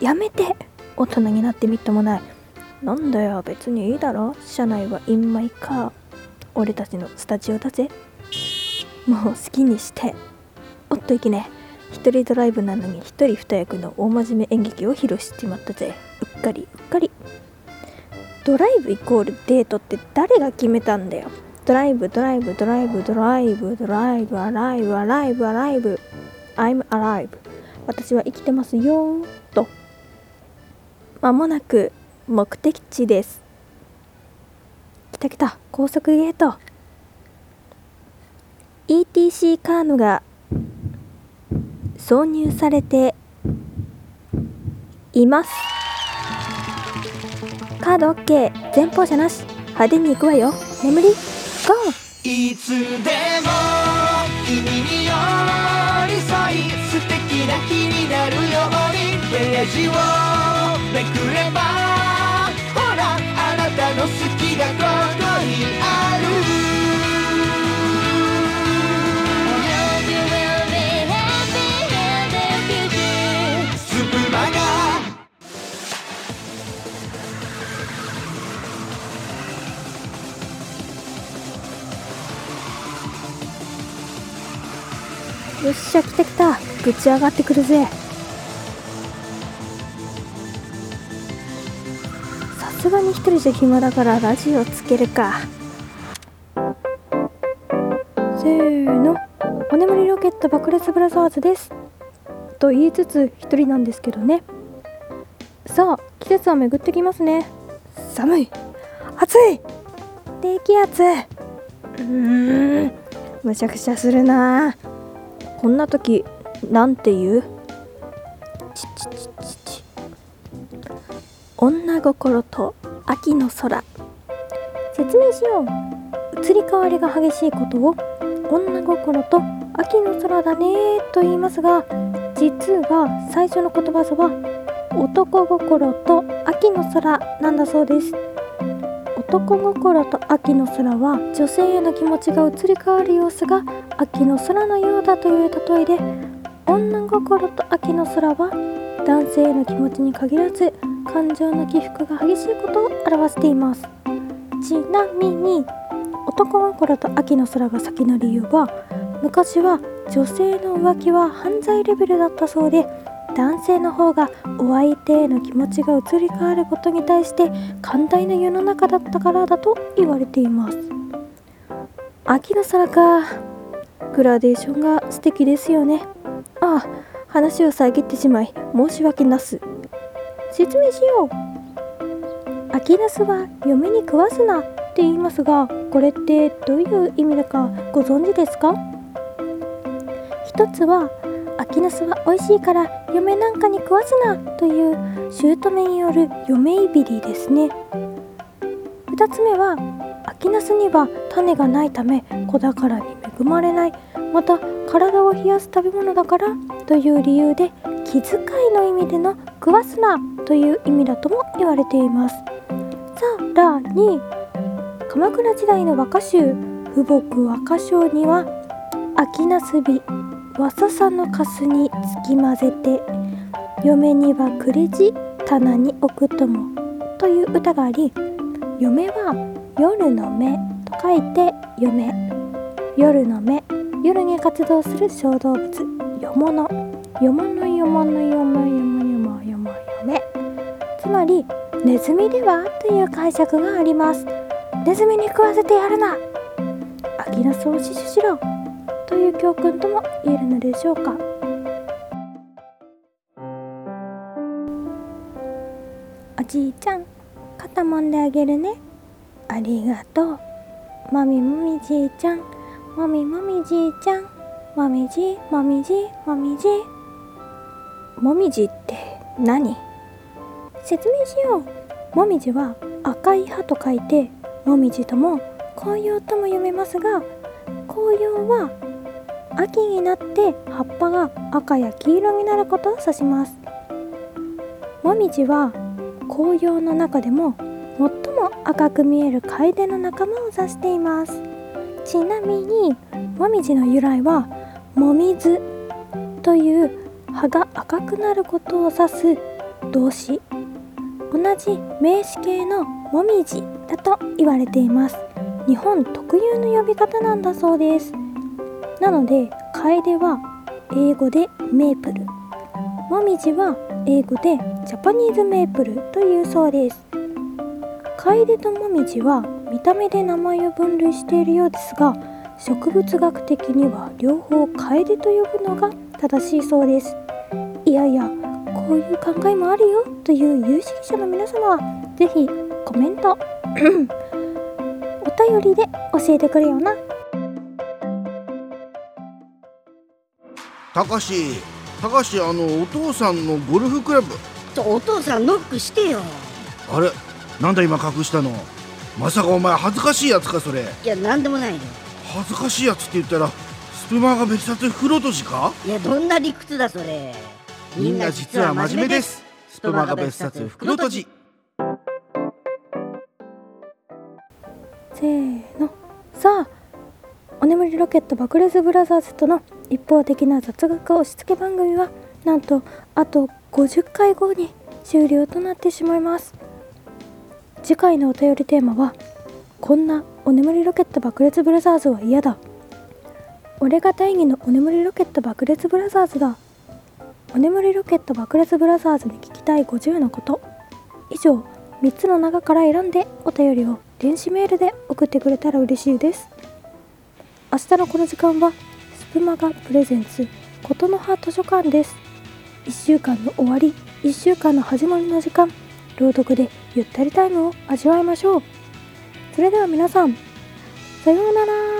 やめて。大人になってみっともない。なんだよ別にいいだろ。車内はインマイカー俺たちのスタジオだぜ。もう好きにして。おっといけね。一人ドライブなのに一人二役の大真面目演劇を披露しちまったぜ。うっかりうっかり。ドライブイコールデートって誰が決めたんだよ。ドライブドライブドライブドライブ。ドライブアライブアライブ。アライブ I'm alive 私は生きてますよと。まもなく目的地です。来た来た高速ゲート。ETC カードが挿入されています。カード OK 前方車なし。派手に行くわよ。眠り。GO! いつでも君に寄り添い素敵な日になるようにページをめくればほらあなたの好きがここにある。よっしゃ来た来た。ぶち上がってくるぜ。すがに一人じゃ暇だからラジオつけるか。せーの。お眠りロケット爆裂ブラザーズです。と言いつつ一人なんですけどね。さあ季節は巡ってきますね。寒い。暑い。低気圧。うーん。むしゃくしゃするな。こんな時なんて言う？女心と秋の空。説明しよう。移り変わりが激しいことを女心と秋の空だねと言いますが実は最初の言葉は男心と秋の空なんだそうです。男心と秋の空は女性への気持ちが移り変わる様子が秋の空のようだという例えで女心と秋の空は男性への気持ちに限らず感情の起伏が激しいことを表しています。ちなみに男心と秋の空が先の理由は昔は女性の浮気は犯罪レベルだったそうで男性の方がお相手への気持ちが移り変わることに対して寛大な世の中だったからだと言われています。秋の空かグラデーションが素敵ですよね。ああ話を遮ってしまい申し訳なす。説明しよう。秋ナスは嫁に食わすなって言いますがこれってどういう意味だかご存知ですか？一つは秋ナスは美味しいから嫁なんかに食わすなという姑による嫁いびりですね。二つ目は秋ナスには種がないため子宝に恵まれない。また体を冷やす食べ物だからという理由で気遣いの意味での食わすなという意味だとも言われています。さらに鎌倉時代の和歌集「富木和歌集」には秋ナス日わささのかすにつき混ぜて嫁にはくれじ棚に置くともという歌があり嫁は夜の目と書いて嫁。夜の目夜に活動する小動物よもの。よものよものよもよもよもよも嫁つまりネズミではという解釈がありますネズミに食わせてやるな秋ナスを死守しろという教訓とも言えるのでしょうかおじいちゃん肩もんであげるねありがとうもみもみじいちゃんもみもみじいちゃんもみじもみじもみじもみじって何？説明しよう。もみじは赤い葉と書いてもみじとも紅葉とも読めますが紅葉は秋になって葉っぱが赤や黄色になることを指します。もみじは紅葉の中でも最も赤く見える楓の仲間を指しています。ちなみにもみじの由来はもみずという葉が赤くなることを指す動詞。同じ名詞形のもみじだと言われています。日本特有の呼び方なんだそうです。なので楓は英語でメープル。もみじは英語でジャパニーズメープルというそうです。楓ともみじは見た目で名前を分類しているようですが植物学的には両方楓と呼ぶのが正しいそうです。いやいやこういう考えもあるよ。という有識者の皆様はぜひコメント お便りで教えてくれよな。たかしたかしあのお父さんのゴルフクラブ。お父さんノックしてよ。あれなんだ今隠したの？まさかお前恥ずかしいやつかそれ。いやなんでもないよ。恥ずかしいやつって言ったらスプマガ別冊袋とじか？いやどんな理屈だそれ。みんな実は真面目です。スプマガ別冊袋とじ。せーの。さあお眠りロケット爆裂ブラザーズとの一方的な雑学押し付け番組はなんとあと50回後に終了となってしまいます。次回のお便りテーマはこんなお眠りロケット爆裂ブラザーズは嫌だ俺が大義のお眠りロケット爆裂ブラザーズだ。お眠りロケット爆裂ブラザーズに聞きたい50のこと。以上3つの中から選んでお便りを電子メールで送ってくれたら嬉しいです。明日のこの時間はスプマガプレゼンツことの葉図書館です。1週間の終わり1週間の始まりの時間朗読でゆったりタイムを味わいましょう。それでは皆さんさようなら。